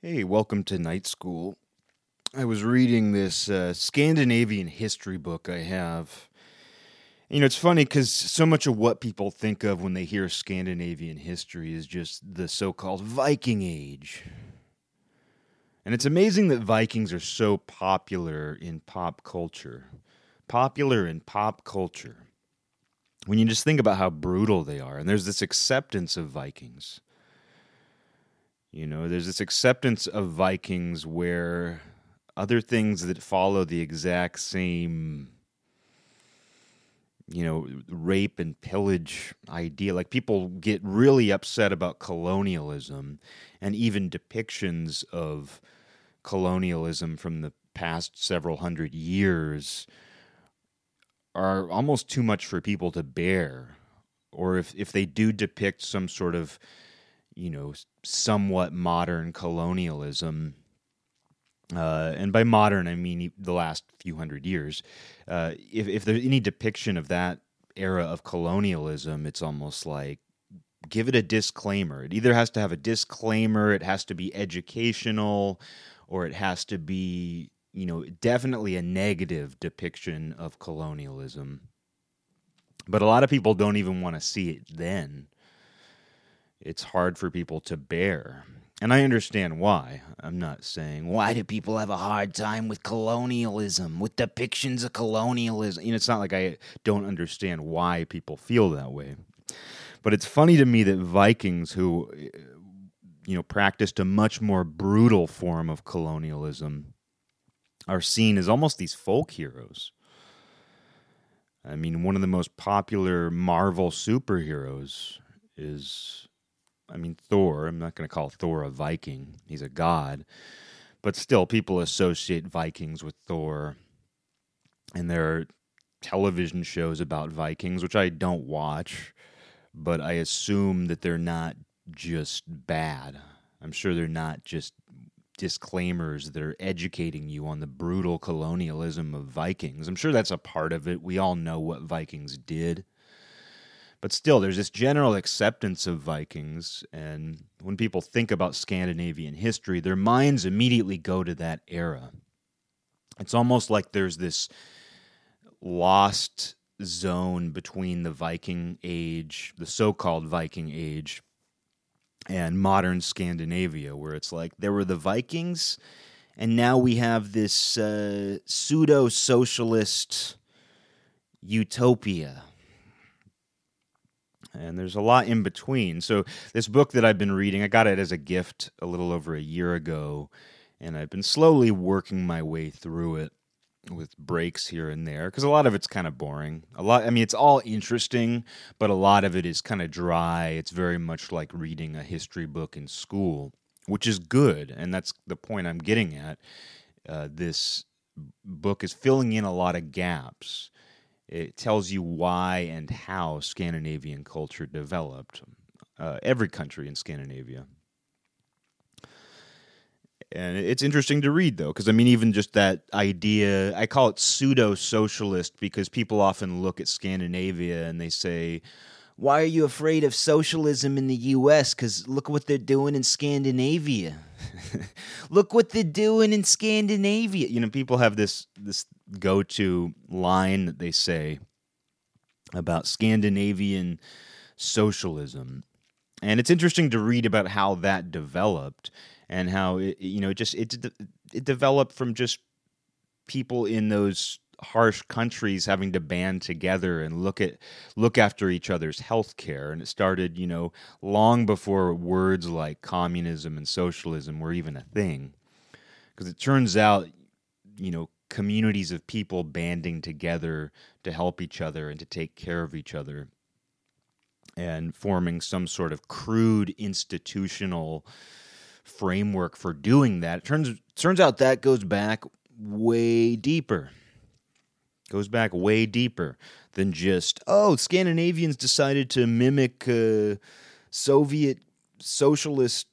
Hey, welcome to night school. I was reading this uh, Scandinavian history book I have. You know, it's funny because so much of what people think of when they hear Scandinavian history is just the so called Viking Age. And it's amazing that Vikings are so popular in pop culture. Popular in pop culture. When you just think about how brutal they are, and there's this acceptance of Vikings. You know, there's this acceptance of Vikings where other things that follow the exact same you know rape and pillage idea like people get really upset about colonialism and even depictions of colonialism from the past several hundred years are almost too much for people to bear. Or if if they do depict some sort of you know somewhat modern colonialism uh, and by modern I mean the last few hundred years. Uh, if if there's any depiction of that era of colonialism, it's almost like give it a disclaimer. It either has to have a disclaimer, it has to be educational, or it has to be you know definitely a negative depiction of colonialism. But a lot of people don't even want to see it then. It's hard for people to bear. And I understand why. I'm not saying why do people have a hard time with colonialism, with depictions of colonialism. You know, it's not like I don't understand why people feel that way. But it's funny to me that Vikings who you know practiced a much more brutal form of colonialism are seen as almost these folk heroes. I mean, one of the most popular Marvel superheroes is I mean, Thor, I'm not going to call Thor a Viking, he's a god. But still, people associate Vikings with Thor. And there are television shows about Vikings, which I don't watch, but I assume that they're not just bad. I'm sure they're not just disclaimers that are educating you on the brutal colonialism of Vikings. I'm sure that's a part of it. We all know what Vikings did. But still, there's this general acceptance of Vikings. And when people think about Scandinavian history, their minds immediately go to that era. It's almost like there's this lost zone between the Viking age, the so called Viking age, and modern Scandinavia, where it's like there were the Vikings, and now we have this uh, pseudo socialist utopia and there's a lot in between. So this book that I've been reading, I got it as a gift a little over a year ago, and I've been slowly working my way through it with breaks here and there because a lot of it's kind of boring. A lot I mean it's all interesting, but a lot of it is kind of dry. It's very much like reading a history book in school, which is good, and that's the point I'm getting at. Uh, this book is filling in a lot of gaps it tells you why and how Scandinavian culture developed. Uh, every country in Scandinavia. And it's interesting to read, though, because I mean, even just that idea, I call it pseudo socialist because people often look at Scandinavia and they say, why are you afraid of socialism in the US? Because look what they're doing in Scandinavia. look what they're doing in Scandinavia. You know, people have this this go to line that they say about Scandinavian socialism. And it's interesting to read about how that developed and how it, you know, it just it it developed from just people in those harsh countries having to band together and look at look after each other's health care and it started you know long before words like communism and socialism were even a thing. Because it turns out you know communities of people banding together to help each other and to take care of each other and forming some sort of crude institutional framework for doing that. It turns turns out that goes back way deeper goes back way deeper than just oh Scandinavians decided to mimic uh, Soviet socialist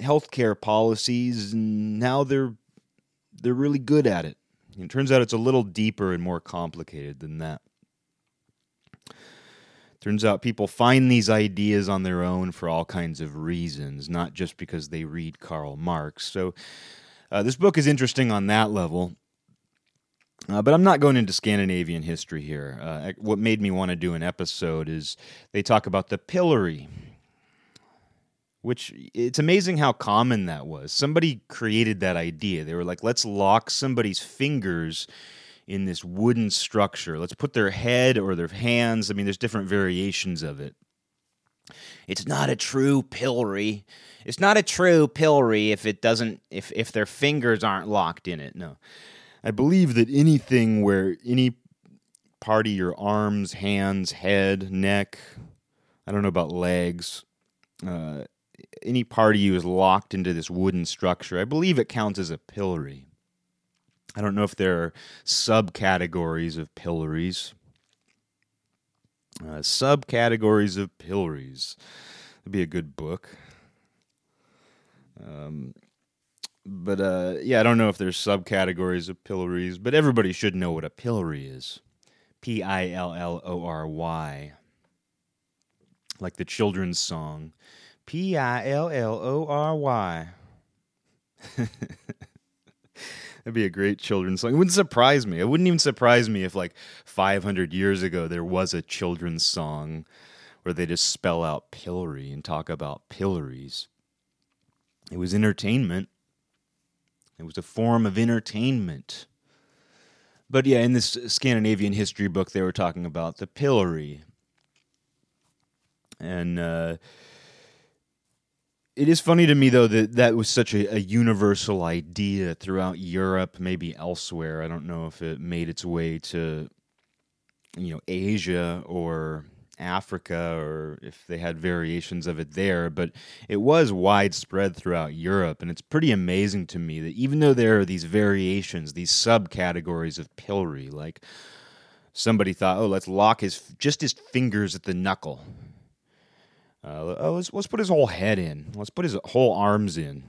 healthcare policies and now they're they're really good at it. It turns out it's a little deeper and more complicated than that. Turns out people find these ideas on their own for all kinds of reasons, not just because they read Karl Marx. So, uh, this book is interesting on that level. Uh, but I'm not going into Scandinavian history here. Uh, what made me want to do an episode is they talk about the pillory, which it's amazing how common that was. Somebody created that idea. They were like, let's lock somebody's fingers in this wooden structure. Let's put their head or their hands. I mean, there's different variations of it. It's not a true pillory. It's not a true pillory if it doesn't if if their fingers aren't locked in it. No. I believe that anything where any part of your arms, hands, head, neck, I don't know about legs, uh, any part of you is locked into this wooden structure. I believe it counts as a pillory. I don't know if there are subcategories of pillories. Uh, subcategories of pillories. That'd be a good book. Um, but uh, yeah, I don't know if there's subcategories of pillories, but everybody should know what a pillory is. P I L L O R Y. Like the children's song. P I L L O R Y. That'd be a great children's song. It wouldn't surprise me. It wouldn't even surprise me if, like, 500 years ago, there was a children's song where they just spell out pillory and talk about pillories. It was entertainment. It was a form of entertainment. But yeah, in this Scandinavian history book, they were talking about the pillory. And uh, it is funny to me, though, that that was such a, a, universal idea throughout Europe, maybe elsewhere. I don't know if it made its way to, you know, Asia or Africa or if they had variations of it there, but it was widespread throughout Europe. And it's pretty amazing to me that even though there are these variations, these subcategories of pillory, like somebody thought, oh, let's lock his just his fingers at the knuckle. Uh, oh, let's, let's put his whole head in. Let's put his whole arms in.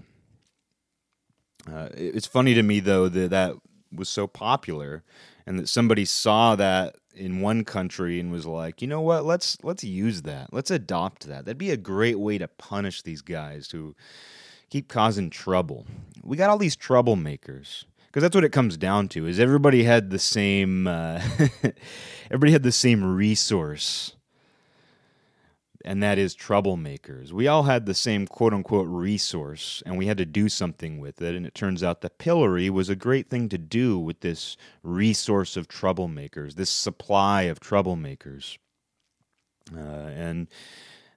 Uh, it's funny to me though that that was so popular, and that somebody saw that in one country and was like, you know what, let's let's use that. Let's adopt that. That'd be a great way to punish these guys who keep causing trouble. We got all these troublemakers because that's what it comes down to. Is everybody had the same uh, everybody had the same resource and that is troublemakers. We all had the same quote unquote resource, and we had to do something with it. And it turns out the pillory was a great thing to do with this resource of troublemakers, this supply of troublemakers. Uh, and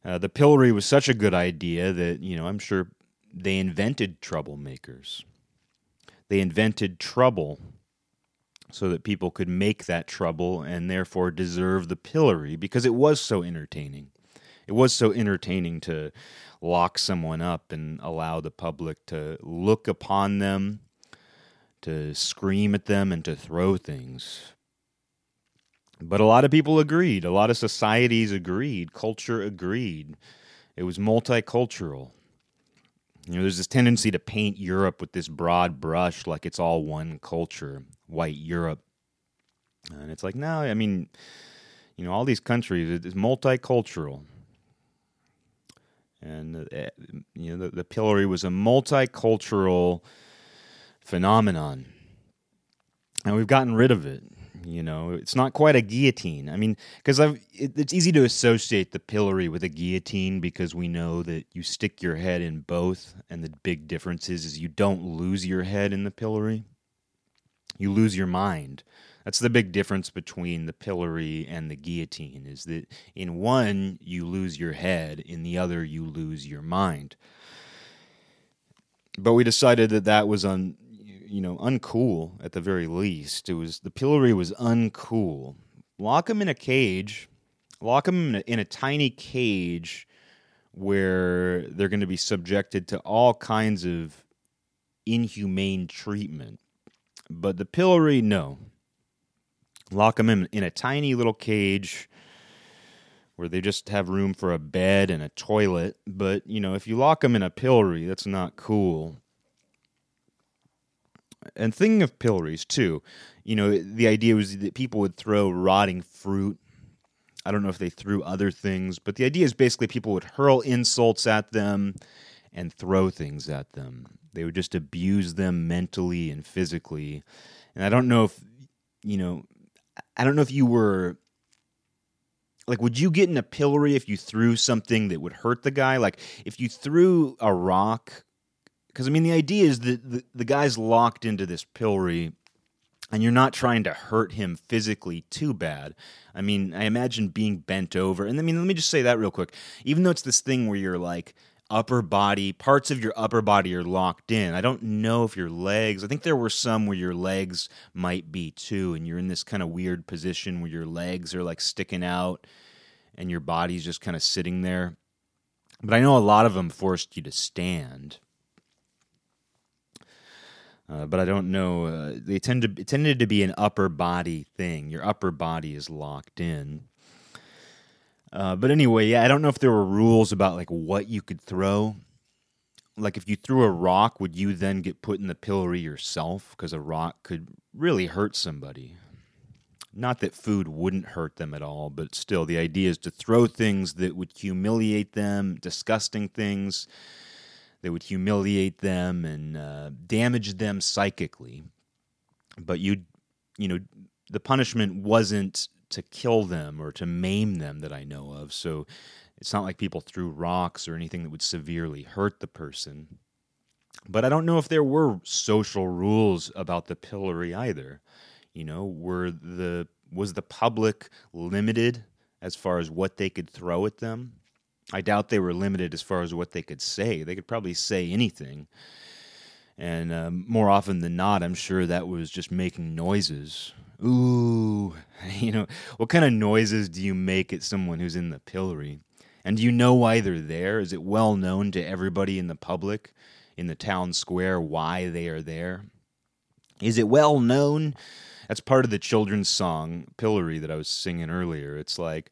uh, the pillory was such a good idea that, you know, I'm sure they invented troublemakers. They invented trouble so that people could make that trouble and therefore deserve the pillory because it was so entertaining it was so entertaining to lock someone up and allow the public to look upon them, to scream at them, and to throw things. But a lot of people agreed. A lot of societies agreed. Culture agreed. It was multicultural. You know, there's this tendency to paint Europe with this broad brush like it's all one culture, white Europe. And it's like, no, I mean, you know, all these countries, it's multicultural and uh, you know the, the pillory was a multicultural phenomenon. And we've gotten rid of it you know. It's not quite a guillotine. I mean because i've it, it's easy to associate the pillory with a guillotine because we know that you stick your head in both and the big difference is, is you don't lose your head in the pillory. You lose your mind that's the big difference between the pillory and the guillotine is that in one you lose your head, in the other you lose your mind. But we decided that that was un, you know, uncool at the very least. It was the pillory was uncool. Lock them in a cage, lock them in a, in a tiny cage where they're going to be subjected to all kinds of inhumane treatment. But the pillory, no lock them in, in a tiny little cage where they just have room for a bed and a toilet. But, you know, if you lock them in a pillory, that's not cool. And thinking of pillories, too, you know, the idea was that people would throw rotting fruit I don't know if they threw other things, but the idea is basically people would hurl insults at them and throw things at them. They would just abuse them mentally and physically. And I don't know if, you know, I don't know if you were like would you get in a pillory if you threw something that would hurt the guy? Like if you threw a rock because i mean the idea is that the, the guy's locked into this pillory and you're not trying to hurt him physically too bad. I mean i imagine being bent over and i mean let me just say that real quick. Even though it's this thing where you're like upper body parts of your upper body are locked in i don't know if your legs i think there were some where your legs might be too and you're in this kind of weird position where your legs are like sticking out and your body's just kind of sitting there but i know a lot of them forced you to stand uh, but I don't know. Uh, they tend to it tended to be an upper body thing. Your upper body is locked in, uh, but anyway, yeah, I don't know if there were rules about like what you could throw. Like if you threw a rock, would you then get put in the pillory yourself? Because a rock could really hurt somebody. Not that food wouldn't hurt them at all, but still, the idea is to throw things that would humiliate them, disgusting things that would humiliate them and uh, damage them psychically. But you, you know, the punishment wasn't to kill them or to maim them that I know of. So it's not like people threw rocks or anything that would severely hurt the person. But I don't know if there were social rules about the pillory either. You know, were the was the public limited as far as what they could throw at them? I doubt they were limited as far as what they could say. They could probably say anything. And um, more often than not, I'm sure that was just making noises Ooh, you know, what kind of noises do you make at someone who's in the pillory? And do you know why they're there? Is it well known to everybody in the public, in the town square, why they are there? Is it well known? That's part of the children's song, Pillory, that I was singing earlier. It's like,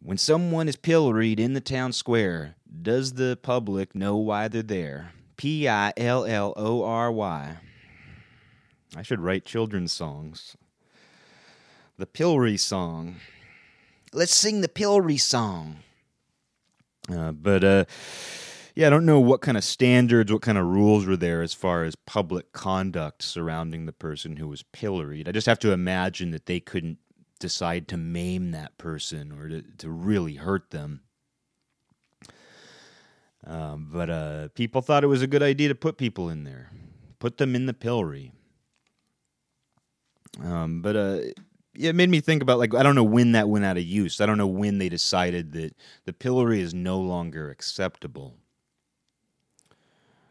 when someone is pilloried in the town square, does the public know why they're there? P I L L O R Y. I should write children's songs. The Pillory song. Let's sing the Pillory song. Uh, but uh, yeah, I don't know what kind of standards, what kind of rules were there as far as public conduct surrounding the person who was pilloried. I just have to imagine that they couldn't decide to maim that person or to, to really hurt them. Um, but uh, people thought it was a good idea to put people in there, put them in the pillory. Um, but uh, it made me think about like I don't know when that went out of use. I don't know when they decided that the pillory is no longer acceptable.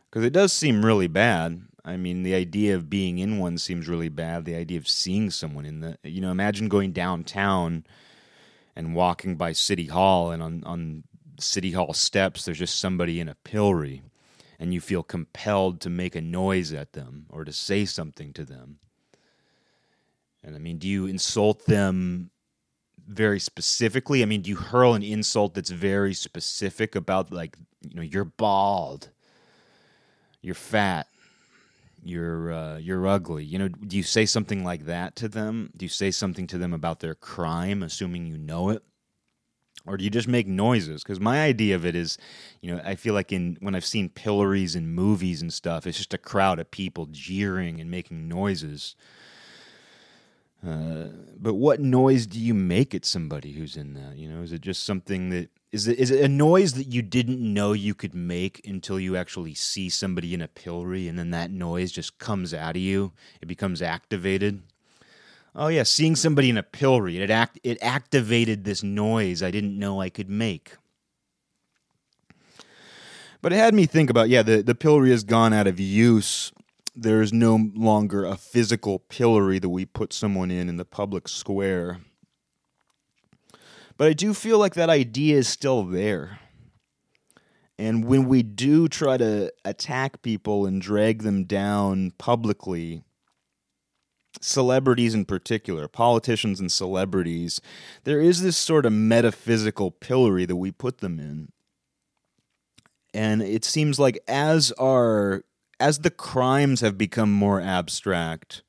Because it does seem really bad. I mean, the idea of being in one seems really bad. The idea of seeing someone in the, you know, imagine going downtown and walking by City Hall, and on on City Hall steps, there's just somebody in a pillory, and you feel compelled to make a noise at them or to say something to them. And I mean, do you insult them very specifically? I mean, do you hurl an insult that's very specific about like, you know, you're bald, you're fat, you're uh, you're ugly. You know, do you say something like that to them? Do you say something to them about their crime, assuming you know it? Or do you just make noises? Because my idea of it is, you know, I feel like in when I've seen pillories in movies and stuff, it's just a crowd of people jeering and making noises. Uh, but what noise do you make at somebody who's in that? You know, is it just something that is it is it a noise that you didn't know you could make until you actually see somebody in a pillory, and then that noise just comes out of you? It becomes activated. Oh yeah, seeing somebody in a pillory, it act it activated this noise I didn't know I could make. But it had me think about yeah, the the pillory has gone out of use there is no longer a physical pillory that we put someone in in the public square. But I do feel like that idea is still there. And when we do try to attack people and drag them down publicly, celebrities in particular, politicians and celebrities, there is this sort of metaphysical pillory that we put them in. And it seems like as our as the crimes have become more abstract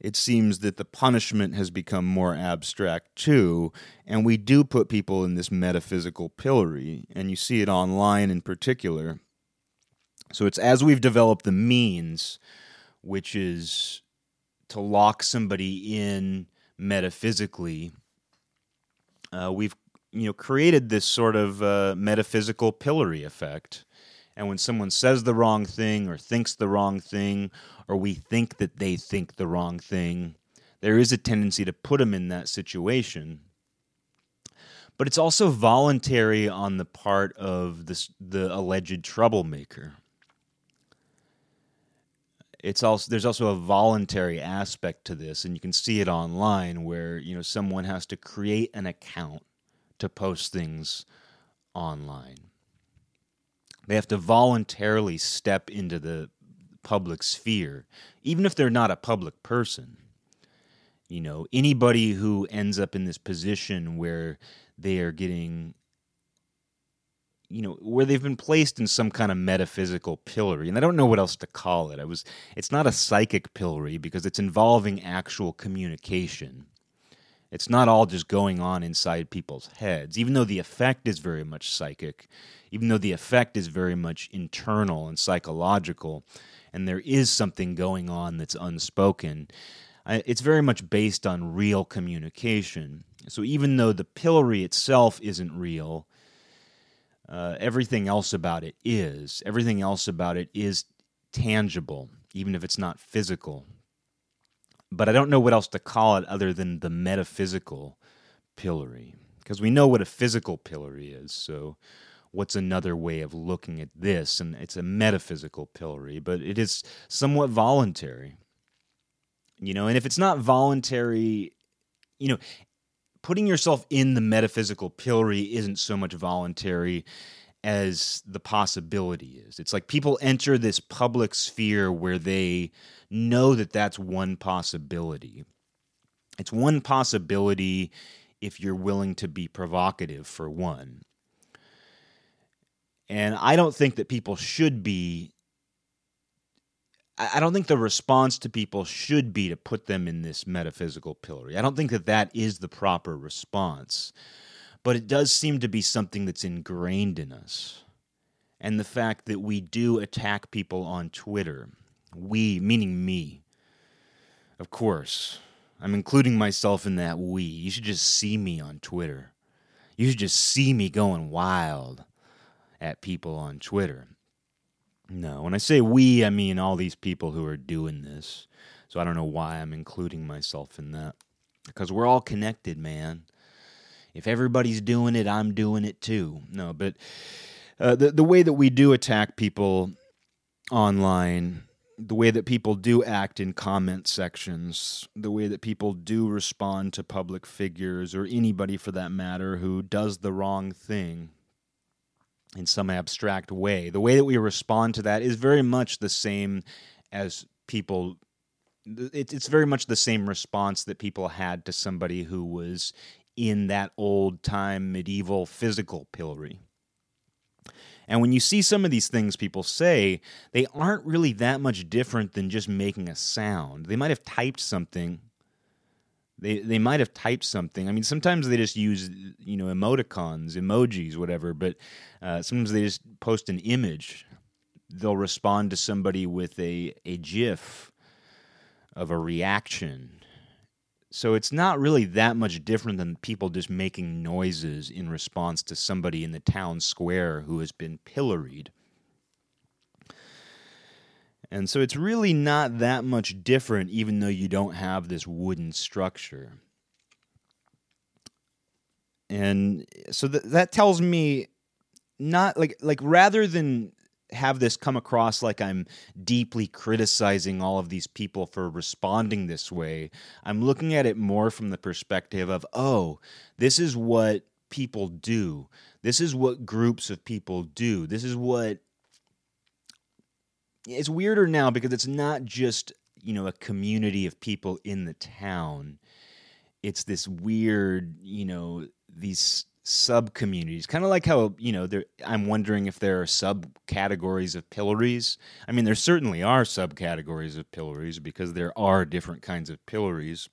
it seems that the punishment has become more abstract too, and we do put people in this metaphysical pillory, and you see it online in particular. So it's as we've developed the means, which is to lock somebody in metaphysically, uh, we've you know created this sort of uh, metaphysical pillory effect. And when someone says the wrong thing or thinks the wrong thing, or we think that they think the wrong thing, there is a tendency to put them in that situation. But it's also voluntary on the part of this, the alleged troublemaker. It's also there's also a voluntary aspect to this, and you can see it online where you know someone has to create an account to post things online. They have to voluntarily step into the public sphere, even if they're not a public person. You know, anybody who ends up in this position where they are getting you know where they've been placed in some kind of metaphysical pillory and i don't know what else to call it i was it's not a psychic pillory because it's involving actual communication it's not all just going on inside people's heads even though the effect is very much psychic even though the effect is very much internal and psychological and there is something going on that's unspoken it's very much based on real communication so even though the pillory itself isn't real, uh, everything else about it is. Everything else about it is tangible, even if it's not physical. But I don't know what else to call it other than the metaphysical pillory, because we know what a physical pillory is. So, what's another way of looking at this? And it's a metaphysical pillory, but it is somewhat voluntary. You know, and if it's not voluntary, you know, putting yourself in the metaphysical pillory isn't so much voluntary as the possibility is. It's like people enter this public sphere where they know that that's one possibility. It's one possibility if you're willing to be provocative, for one. And I don't think that people should be I don't think the response to people should be to put them in this metaphysical pillory. I don't think that that is the proper response. But it does seem to be something that's ingrained in us. And the fact that we do attack people on Twitter, we, meaning me, of course, I'm including myself in that we. You should just see me on Twitter. You should just see me going wild at people on Twitter. No, when I say we, I mean all these people who are doing this. So I don't know why I'm including myself in that. Because we're all connected, man. If everybody's doing it, I'm doing it too. No, but uh, the the way that we do attack people online, the way that people do act in comment sections, the way that people do respond to public figures or anybody for that matter who does the wrong thing, in some abstract way. The way that we respond to that is very much the same as people. It's very much the same response that people had to somebody who was in that old time medieval physical pillory. And when you see some of these things people say, they aren't really that much different than just making a sound. They might have typed something they they might have typed something. I mean, sometimes they just use you know emoticons, emojis, whatever. But uh, sometimes they just post an image. They'll respond to somebody with a a GIF of a reaction. So it's not really that much different than people just making noises in response to somebody in the town square who has been pilloried. And so it's really not that much different, even though you don't have this wooden structure. And so th- that tells me not like like rather than have this come across like I'm deeply criticizing all of these people for responding this way. I'm looking at it more from the perspective of, oh, this is what people do. This is what groups of people do. This is what it's weirder now because it's not just you know a community of people in the town it's this weird you know these sub communities, kind of like how you know there. I'm wondering if there are subcategories of pillories. I mean, there certainly are subcategories of pillories because there are different kinds of pillories.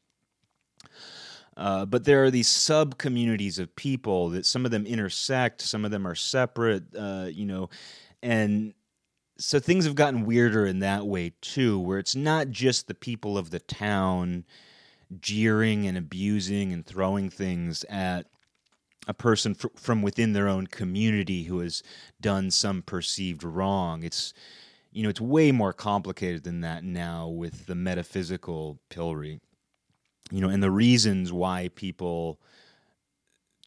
Uh, but there are these sub communities of people that some of them intersect, some of them are separate, uh, you know, and so things have gotten weirder in that way too, where it's not just the people of the town jeering and abusing and throwing things at a person fr- from within their own community who has done some perceived wrong. It's you know, it's way more complicated than that now with the metaphysical pillory. You know, and the reasons why people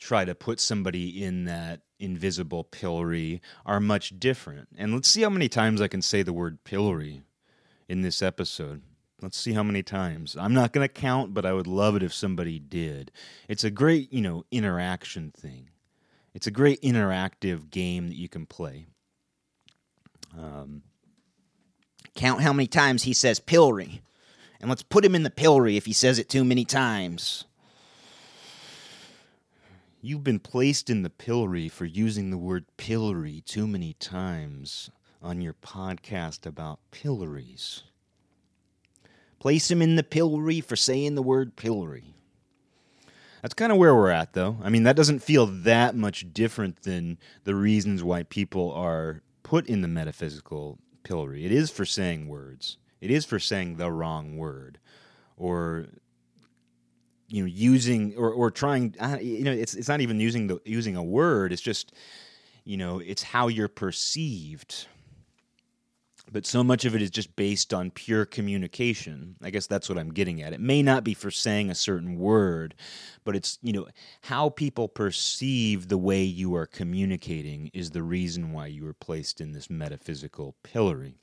try to put somebody in that invisible pillory are much different. And let's see how many times I can say the word pillory in this episode. Let's see how many times. I'm not going to count, but I would love it if somebody did. It's a great, you know, interaction thing. It's a great interactive game that you can play. Um, Count how many times he says pillory. And let's put him in the pillory if he says it too many times. You've been placed in the pillory for using the word pillory too many times on your podcast about pillories. Place him in the pillory for saying the word pillory. That's kind of where we're at, though. I mean, that doesn't feel that much different than the reasons why people are put in the metaphysical pillory. It is for saying words, it is for saying the wrong word, or you know using or or trying you know it's it's not even using the using a word it's just you know it's how you're perceived but so much of it is just based on pure communication. I guess that's what i'm getting at. It may not be for saying a certain word but it's you know how people perceive the way you are communicating is the reason why you were placed in this metaphysical pillory.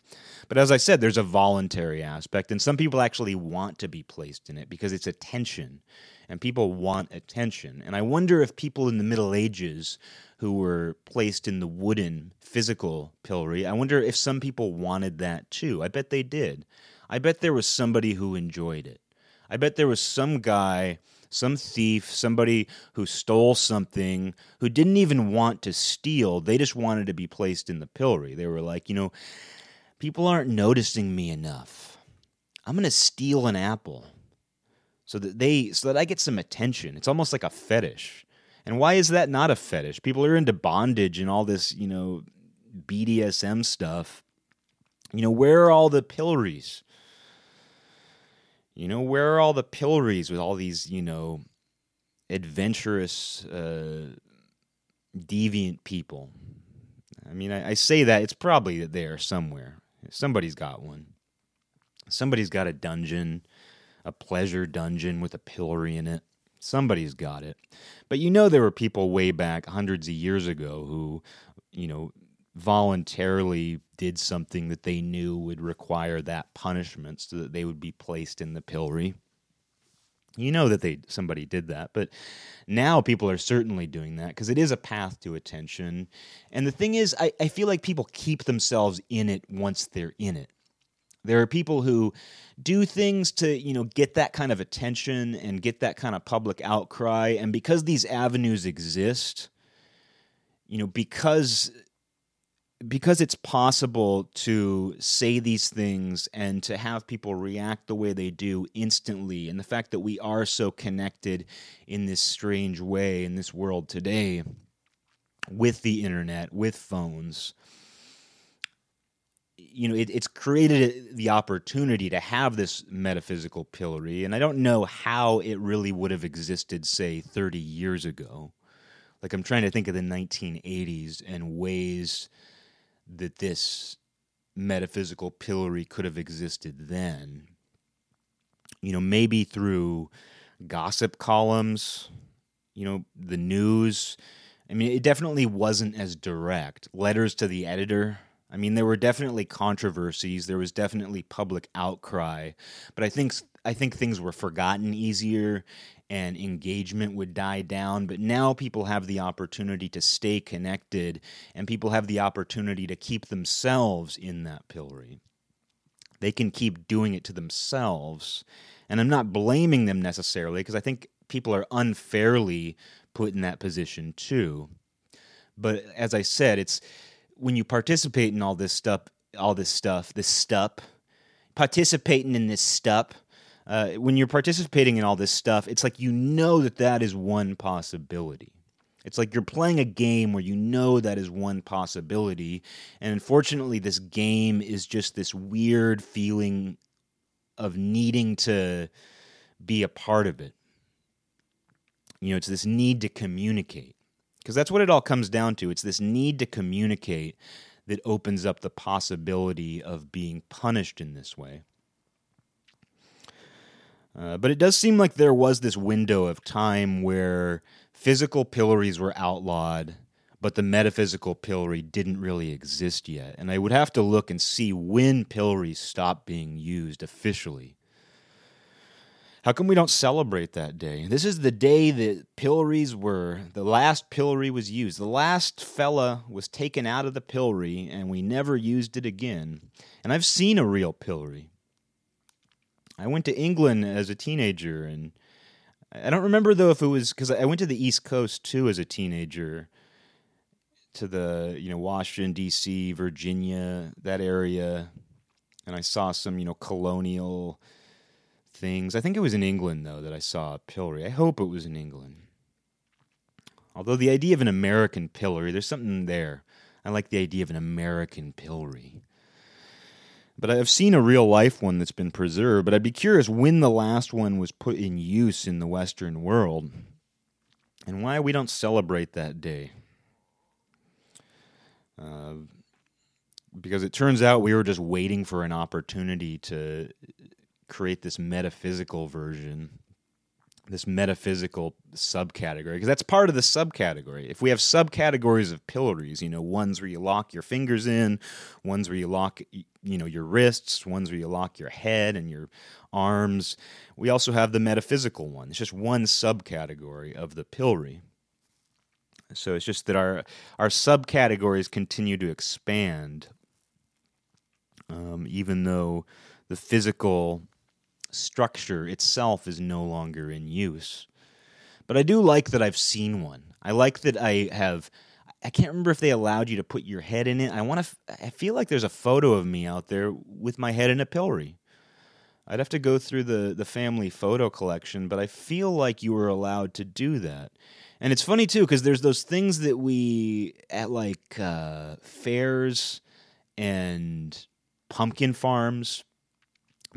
But as i said there's a voluntary aspect and some people actually want to be placed in it because it's attention and people want attention. And i wonder if people in the middle ages who were placed in the wooden physical pillory. I wonder if some people wanted that too. I bet they did. I bet there was somebody who enjoyed it. I bet there was some guy, some thief, somebody who stole something who didn't even want to steal. They just wanted to be placed in the pillory. They were like, you know, people aren't noticing me enough. I'm going to steal an apple so that they so that I get some attention. It's almost like a fetish. And why is that not a fetish? People are into bondage and all this, you know, BDSM stuff. You know, where are all the pillories? You know, where are all the pillories with all these, you know, adventurous, uh, deviant people? I mean, I, I say that it's probably there somewhere. Somebody's got one. Somebody's got a dungeon, a pleasure dungeon with a pillory in it. Somebody's got it. But you know, there were people way back hundreds of years ago who, you know, voluntarily did something that they knew would require that punishment so that they would be placed in the pillory. You know that they somebody did that, but now people are certainly doing that because it is a path to attention. And the thing is, I, I feel like people keep themselves in it once they're in it. There are people who do things to, you know, get that kind of attention and get that kind of public outcry. And because these avenues exist, you know, because because it's possible to say these things and to have people react the way they do instantly and the fact that we are so connected in this strange way in this world today with the internet with phones you know, it, it's created the opportunity to have this metaphysical pillory, and I don't know how it really would have existed, say, 30 years ago. Like, I'm trying to think of the 1980s and ways that this metaphysical pillory could have existed then. You know, maybe through gossip columns, you know, the news. I mean, it definitely wasn't as direct. Letters to the editor I mean, there were definitely controversies. There was definitely public outcry, but I think I think things were forgotten easier, and engagement would die down. But now people have the opportunity to stay connected, and people have the opportunity to keep themselves in that pillory. They can keep doing it to themselves, and I'm not blaming them necessarily because I think people are unfairly put in that position too. But as I said, it's when you participate in all this stuff, all this stuff, this stuff, participating in this stuff. Uh, when you're participating in all this stuff, it's like you know that that is one possibility. It's like you're playing a game where you know that is one possibility. And unfortunately, this game is just this weird feeling of needing to be a part of it. You know, it's this need to communicate. Because that's what it all comes down to. It's this need to communicate that opens up the possibility of being punished in this way. Uh, but it does seem like there was this window of time where physical pillories were outlawed, but the metaphysical pillory didn't really exist yet. And I would have to look and see when pillories stopped being used officially. How come we don't celebrate that day? This is the day that pillories were, the last pillory was used. The last fella was taken out of the pillory, and we never used it again. And I've seen a real pillory. I went to England as a teenager, and I don't remember though if it was because I went to the East Coast too as a teenager, to the you know Washington D.C., Virginia, that area, and I saw some you know colonial things. I think it was in England though that I saw a pillory. I hope it was in England. Although the idea of an American pillory, there's something there. I like the idea of an American pillory. But I've seen a real life one that's been preserved, but I'd be curious when the last one was put in use in the Western world and why we don't celebrate that day. Uh, because it turns out we were just waiting for an opportunity to create this metaphysical version this metaphysical subcategory because that's part of the subcategory. If we have subcategories of pillories, you know, ones where you lock your fingers in, ones where you lock you know your wrists, ones where you lock your head and your arms. We also have the metaphysical one. It's just one subcategory of the pillory. So it's just that our our subcategories continue to expand, um, even though the physical structure itself is no longer in use. But I do like that I've seen one. I like that I have. I can't remember if they allowed you to put your head in it. I want to. I feel like there's a photo of me out there with my head in a pillory. I'd have to go through the the family photo collection, but I feel like you were allowed to do that. And it's funny too because there's those things that we at like uh, fairs and pumpkin farms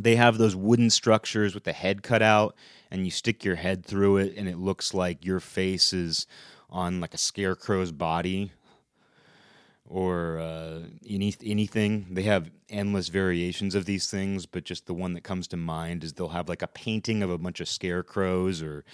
they have those wooden structures with the head cut out and you stick your head through it and it looks like your face is on like a scarecrow's body or uh, any, anything. They have endless variations of these things, but just the one that comes to mind is they'll have like a painting of a bunch of scarecrows or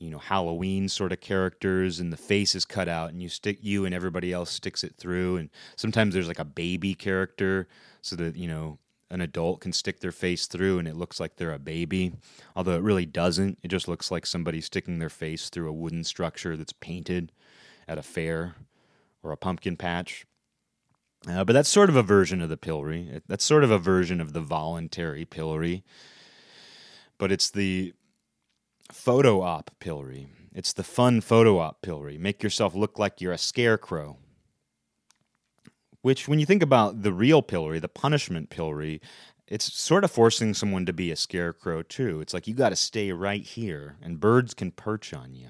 you know Halloween sort of characters, and the face is cut out, and you stick you and everybody else sticks it through, and sometimes there's like a baby character, so that you know an adult can stick their face through and it looks like they're a baby, although it really doesn't. It just looks like somebody sticking their face through a wooden structure that's painted at a fair or a pumpkin patch. Uh, but that's sort of a version of the pillory. That's sort of a version of the voluntary pillory. But it's the photo op pillory. It's the fun photo op pillory. Make yourself look like you're a scarecrow which, when you think about the real pillory, the punishment pillory, it's sort of forcing someone to be a scarecrow too. It's like you got to stay right here, and birds can perch on you,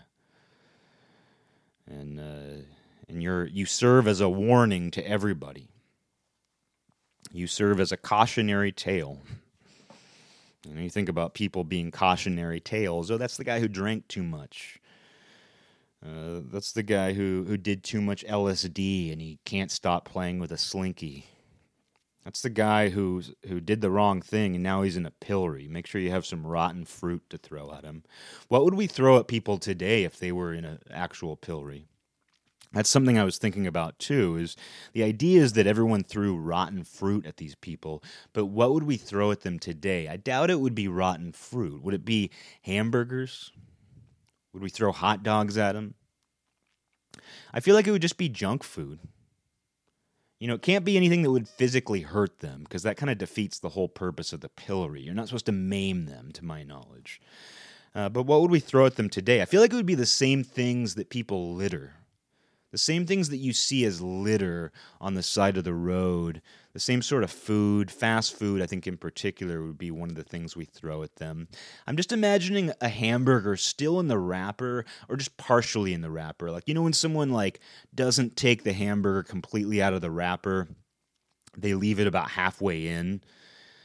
and uh, and you're you serve as a warning to everybody. You serve as a cautionary tale. You think about people being cautionary tales. Oh, that's the guy who drank too much. Uh, that's the guy who, who did too much LSD and he can't stop playing with a slinky. That's the guy who who did the wrong thing and now he's in a pillory. Make sure you have some rotten fruit to throw at him. What would we throw at people today if they were in an actual pillory? That's something I was thinking about too. Is the idea is that everyone threw rotten fruit at these people, but what would we throw at them today? I doubt it would be rotten fruit. Would it be hamburgers? Would we throw hot dogs at them? I feel like it would just be junk food. You know, it can't be anything that would physically hurt them because that kind of defeats the whole purpose of the pillory. You're not supposed to maim them, to my knowledge. Uh, but what would we throw at them today? I feel like it would be the same things that people litter. The same things that you see as litter on the side of the road, the same sort of food, fast food, I think in particular, would be one of the things we throw at them. I'm just imagining a hamburger still in the wrapper or just partially in the wrapper. Like, you know, when someone like doesn't take the hamburger completely out of the wrapper, they leave it about halfway in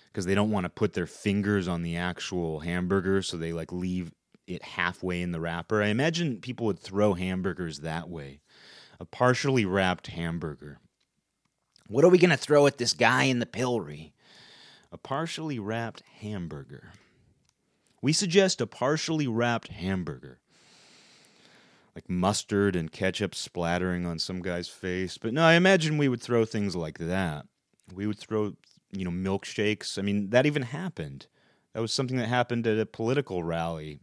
because they don't want to put their fingers on the actual hamburger, so they like leave it halfway in the wrapper. I imagine people would throw hamburgers that way a partially wrapped hamburger. What are we going to throw at this guy in the pillory? A partially wrapped hamburger. We suggest a partially wrapped hamburger. Like mustard and ketchup splattering on some guy's face. But no, I imagine we would throw things like that. We would throw, you know, milkshakes. I mean, that even happened. That was something that happened at a political rally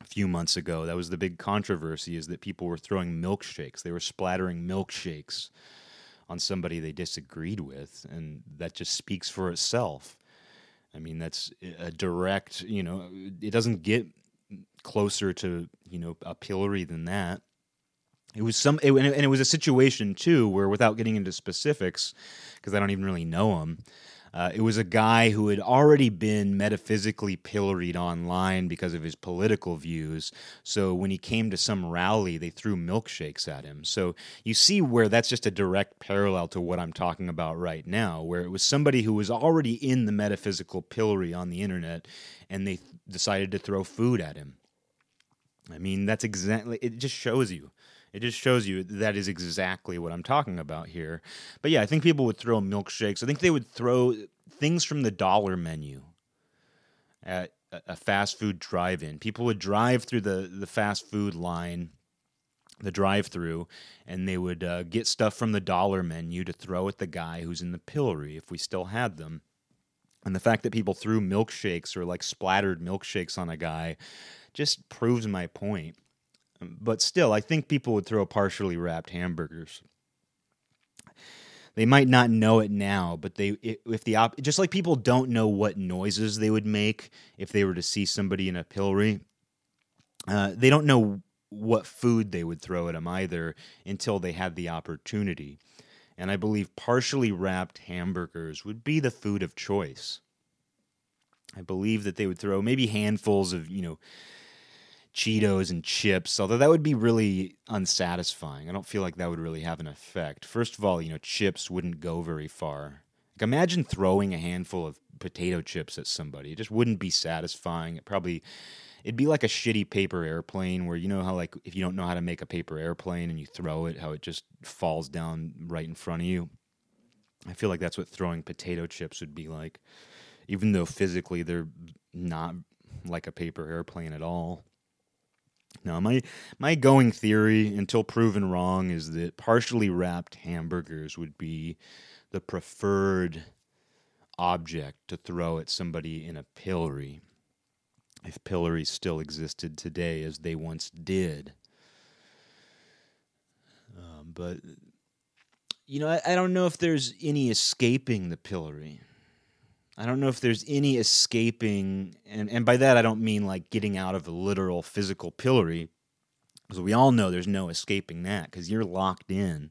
a few months ago. That was the big controversy is that people were throwing milkshakes. They were splattering milkshakes on somebody they disagreed with, and that just speaks for itself. I mean, that's a direct, you know, it doesn't get closer to, you know, a pillory than that. It was some, it, and it was a situation too where, without getting into specifics, because I don't even really know them, uh, it was a guy who had already been metaphysically pilloried online because of his political views. So when he came to some rally, they threw milkshakes at him. So you see where that's just a direct parallel to what I'm talking about right now, where it was somebody who was already in the metaphysical pillory on the internet and they th- decided to throw food at him. I mean, that's exactly, it just shows you it just shows you that is exactly what I'm talking about here. But yeah, I think people would throw milkshakes. I think they would throw things from the dollar menu at a fast food drive-in. People would drive through the the fast food line, the drive-through, and they would uh, get stuff from the dollar menu to throw at the guy who's in the pillory if we still had them. And the fact that people threw milkshakes or like splattered milkshakes on a guy just proves my point. But still, I think people would throw partially wrapped hamburgers. They might not know it now, but they if the op, just like people don't know what noises they would make if they were to see somebody in a pillory. Uh, they don't know what food they would throw at them either until they had the opportunity. And I believe partially wrapped hamburgers would be the food of choice. I believe that they would throw maybe handfuls of, you know, Cheetos and chips, although that would be really unsatisfying. I don't feel like that would really have an effect. First of all, you know, chips wouldn't go very far. Like imagine throwing a handful of potato chips at somebody. It just wouldn't be satisfying. It probably it'd be like a shitty paper airplane where you know how like if you don't know how to make a paper airplane and you throw it, how it just falls down right in front of you. I feel like that's what throwing potato chips would be like. Even though physically they're not like a paper airplane at all. Now, my my going theory, until proven wrong, is that partially wrapped hamburgers would be the preferred object to throw at somebody in a pillory, if pillories still existed today as they once did. Um, but you know, I, I don't know if there's any escaping the pillory. I don't know if there's any escaping, and, and by that I don't mean like getting out of a literal physical pillory, because we all know there's no escaping that because you're locked in.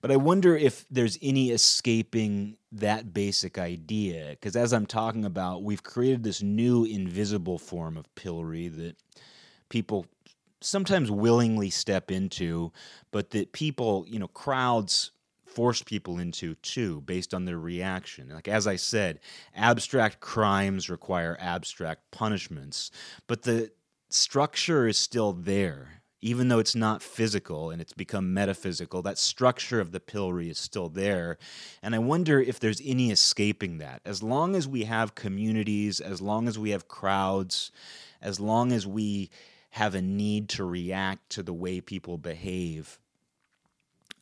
But I wonder if there's any escaping that basic idea, because as I'm talking about, we've created this new invisible form of pillory that people sometimes willingly step into, but that people, you know, crowds force people into too based on their reaction. Like as I said, abstract crimes require abstract punishments, but the structure is still there. Even though it's not physical and it's become metaphysical, that structure of the pillory is still there. And I wonder if there's any escaping that. As long as we have communities, as long as we have crowds, as long as we have a need to react to the way people behave,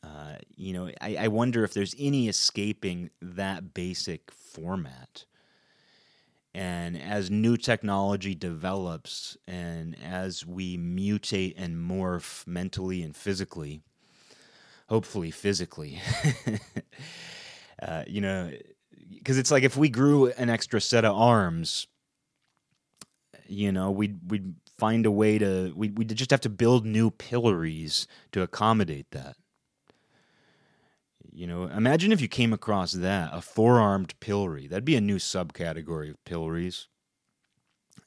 uh, you know, I, I wonder if there's any escaping that basic format. And as new technology develops and as we mutate and morph mentally and physically, hopefully physically, uh, you know, because it's like if we grew an extra set of arms, You know, we'd we'd find a way to we we just have to build new pillories to accommodate that. You know, imagine if you came across that, a four armed pillory. That'd be a new subcategory of pillories.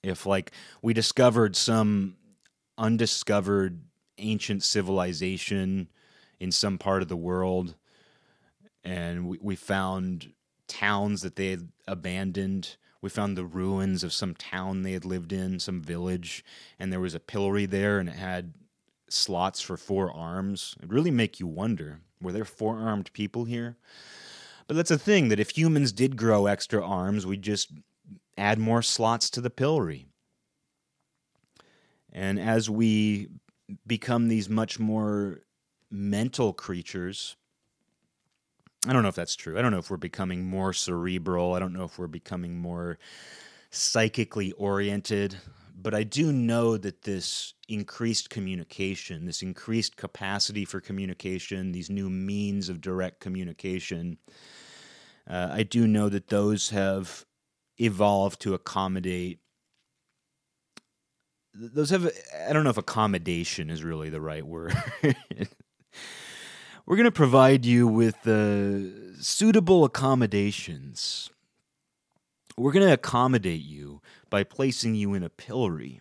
If, like, we discovered some undiscovered ancient civilization in some part of the world and we, we found towns that they had abandoned. We found the ruins of some town they had lived in, some village, and there was a pillory there and it had slots for four arms. It'd really make you wonder were there four armed people here? But that's a thing that if humans did grow extra arms, we'd just add more slots to the pillory. And as we become these much more mental creatures, I don't know if that's true. I don't know if we're becoming more cerebral. I don't know if we're becoming more psychically oriented but I do know that this increased communication, this increased capacity for communication, these new means of direct communication, uh, I do know that those have evolved to accommodate. Those have, I don't know if accommodation is really the right word. We're going to provide you with uh, suitable accommodations we're going to accommodate you by placing you in a pillory.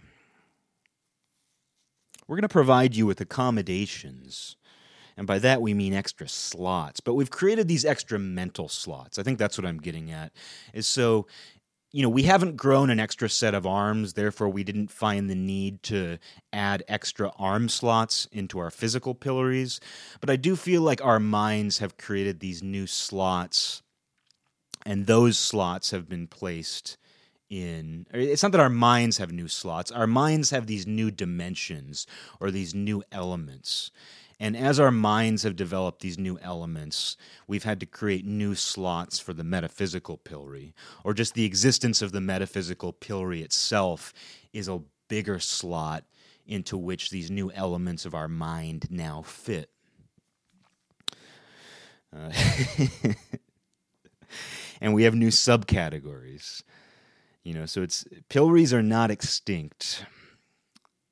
We're going to provide you with accommodations. And by that, we mean extra slots. But we've created these extra mental slots. I think that's what I'm getting at. Is so, you know, we haven't grown an extra set of arms. Therefore, we didn't find the need to add extra arm slots into our physical pillories. But I do feel like our minds have created these new slots and those slots have been placed in it's not that our minds have new slots our minds have these new dimensions or these new elements and as our minds have developed these new elements we've had to create new slots for the metaphysical pillory or just the existence of the metaphysical pillory itself is a bigger slot into which these new elements of our mind now fit uh, and we have new subcategories. You know, so it's pillories are not extinct.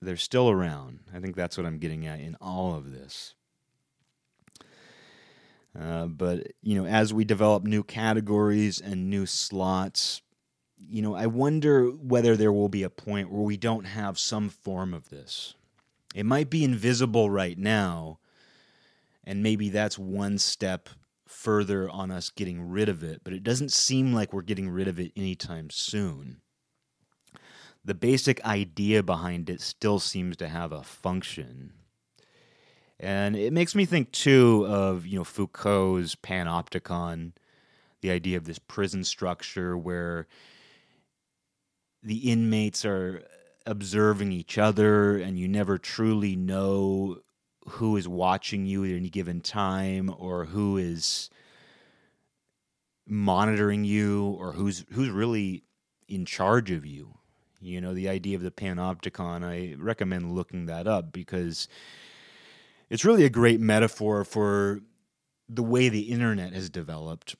They're still around. I think that's what I'm getting at in all of this. Uh, but you know, as we develop new categories and new slots, you know, I wonder whether there will be a point where we don't have some form of this. It might be invisible right now, and maybe that's one step further on us getting rid of it, but it doesn't seem like we're getting rid of it anytime soon. The basic idea behind it still seems to have a function. And it makes me think too of, you know, Foucault's panopticon, the idea of this prison structure where the inmates are observing each other and you never truly know who is watching you at any given time or who is monitoring you or who's who's really in charge of you. You know, the idea of the panopticon, I recommend looking that up because it's really a great metaphor for the way the internet has developed,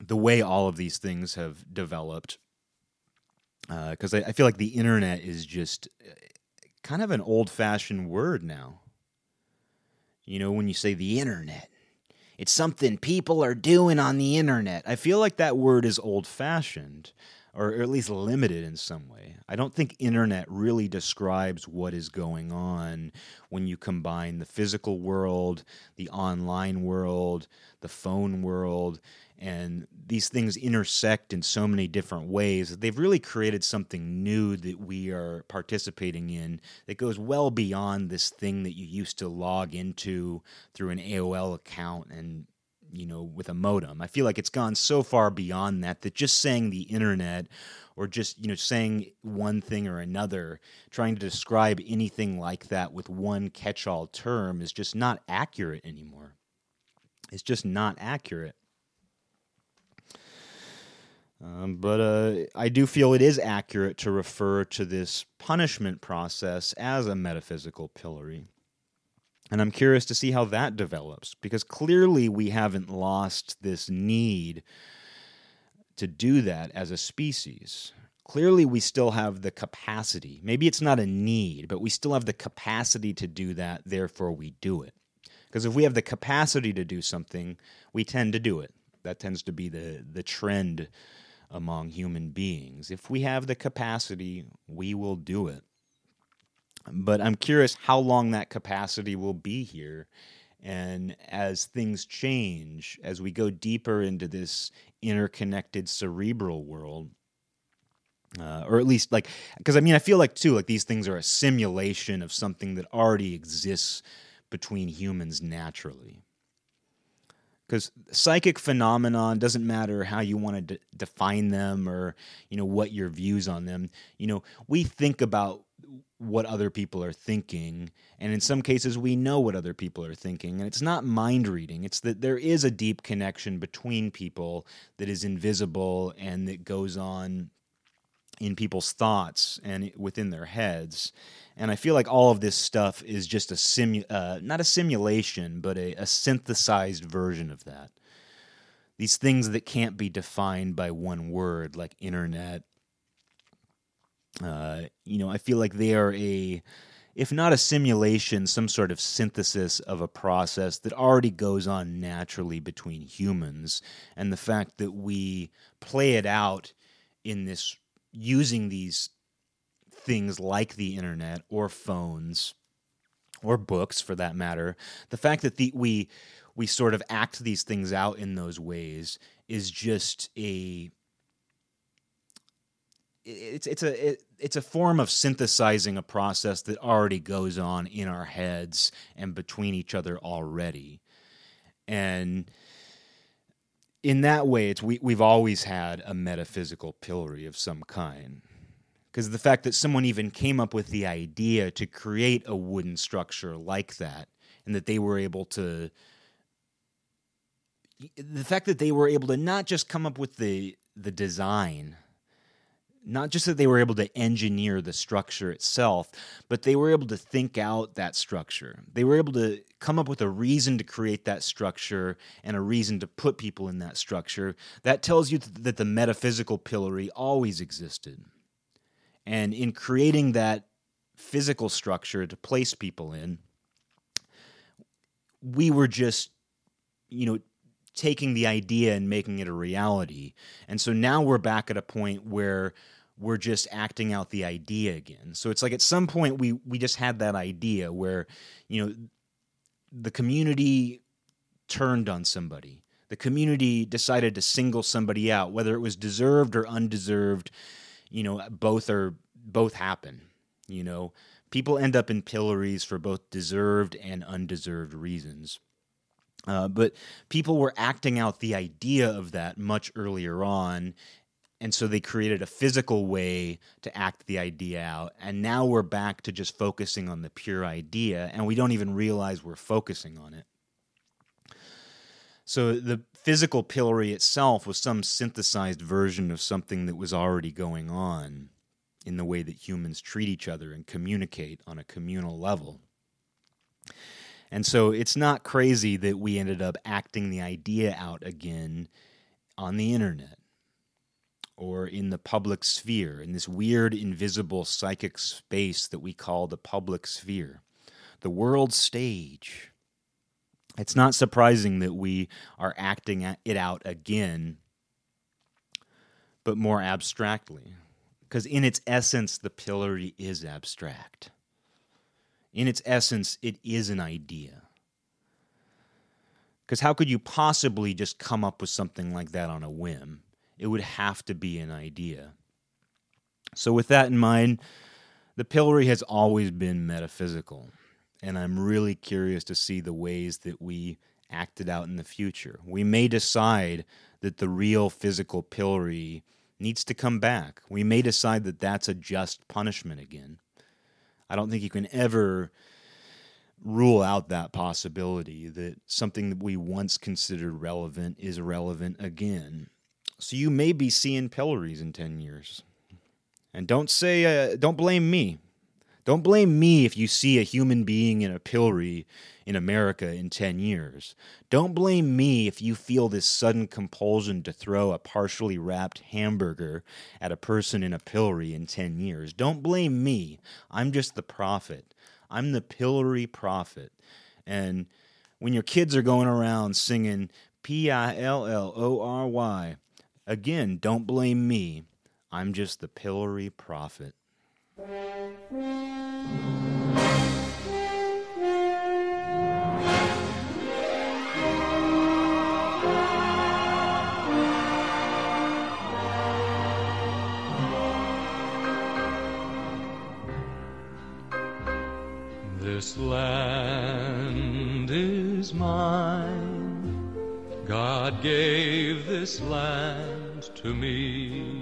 the way all of these things have developed. Because uh, I, I feel like the internet is just uh, kind of an old fashioned word now. You know, when you say the internet, it's something people are doing on the internet. I feel like that word is old fashioned or at least limited in some way. I don't think internet really describes what is going on when you combine the physical world, the online world, the phone world, and these things intersect in so many different ways that they've really created something new that we are participating in that goes well beyond this thing that you used to log into through an AOL account and you know with a modem. I feel like it's gone so far beyond that that just saying the internet or just you know saying one thing or another trying to describe anything like that with one catch-all term is just not accurate anymore. It's just not accurate. Um, but uh, I do feel it is accurate to refer to this punishment process as a metaphysical pillory. And I'm curious to see how that develops because clearly we haven't lost this need to do that as a species. clearly we still have the capacity. Maybe it's not a need, but we still have the capacity to do that, therefore we do it. Because if we have the capacity to do something, we tend to do it. That tends to be the, the trend among human beings. If we have the capacity, we will do it. But I'm curious how long that capacity will be here. And as things change, as we go deeper into this interconnected cerebral world, uh, or at least like, because I mean, I feel like too, like these things are a simulation of something that already exists between humans naturally because psychic phenomenon doesn't matter how you want to de- define them or you know what your views on them you know we think about what other people are thinking and in some cases we know what other people are thinking and it's not mind reading it's that there is a deep connection between people that is invisible and that goes on in people's thoughts and within their heads and I feel like all of this stuff is just a simu- uh, not a simulation, but a, a synthesized version of that. These things that can't be defined by one word, like internet. Uh, you know, I feel like they are a, if not a simulation, some sort of synthesis of a process that already goes on naturally between humans. And the fact that we play it out in this using these things like the internet or phones or books for that matter the fact that the, we we sort of act these things out in those ways is just a it's it's a it, it's a form of synthesizing a process that already goes on in our heads and between each other already. And in that way it's we, we've always had a metaphysical pillory of some kind. Because the fact that someone even came up with the idea to create a wooden structure like that and that they were able to the fact that they were able to not just come up with the the design not just that they were able to engineer the structure itself but they were able to think out that structure. They were able to come up with a reason to create that structure and a reason to put people in that structure that tells you that the metaphysical pillory always existed. And in creating that physical structure to place people in, we were just, you know, taking the idea and making it a reality. And so now we're back at a point where we're just acting out the idea again. So it's like at some point we we just had that idea where, you know, the community turned on somebody. The community decided to single somebody out, whether it was deserved or undeserved you know both are both happen you know people end up in pillories for both deserved and undeserved reasons uh, but people were acting out the idea of that much earlier on and so they created a physical way to act the idea out and now we're back to just focusing on the pure idea and we don't even realize we're focusing on it so the physical pillory itself was some synthesized version of something that was already going on in the way that humans treat each other and communicate on a communal level. And so it's not crazy that we ended up acting the idea out again on the internet or in the public sphere, in this weird, invisible psychic space that we call the public sphere, the world stage it's not surprising that we are acting it out again, but more abstractly. Because in its essence, the pillory is abstract. In its essence, it is an idea. Because how could you possibly just come up with something like that on a whim? It would have to be an idea. So, with that in mind, the pillory has always been metaphysical and I'm really curious to see the ways that we act it out in the future. We may decide that the real physical pillory needs to come back. We may decide that that's a just punishment again. I don't think you can ever rule out that possibility that something that we once considered relevant is relevant again. So you may be seeing pillories in 10 years. And don't say, uh, don't blame me. Don't blame me if you see a human being in a pillory in America in 10 years. Don't blame me if you feel this sudden compulsion to throw a partially wrapped hamburger at a person in a pillory in 10 years. Don't blame me. I'm just the prophet. I'm the pillory prophet. And when your kids are going around singing P I L L O R Y, again, don't blame me. I'm just the pillory prophet. This land is mine. God gave this land to me.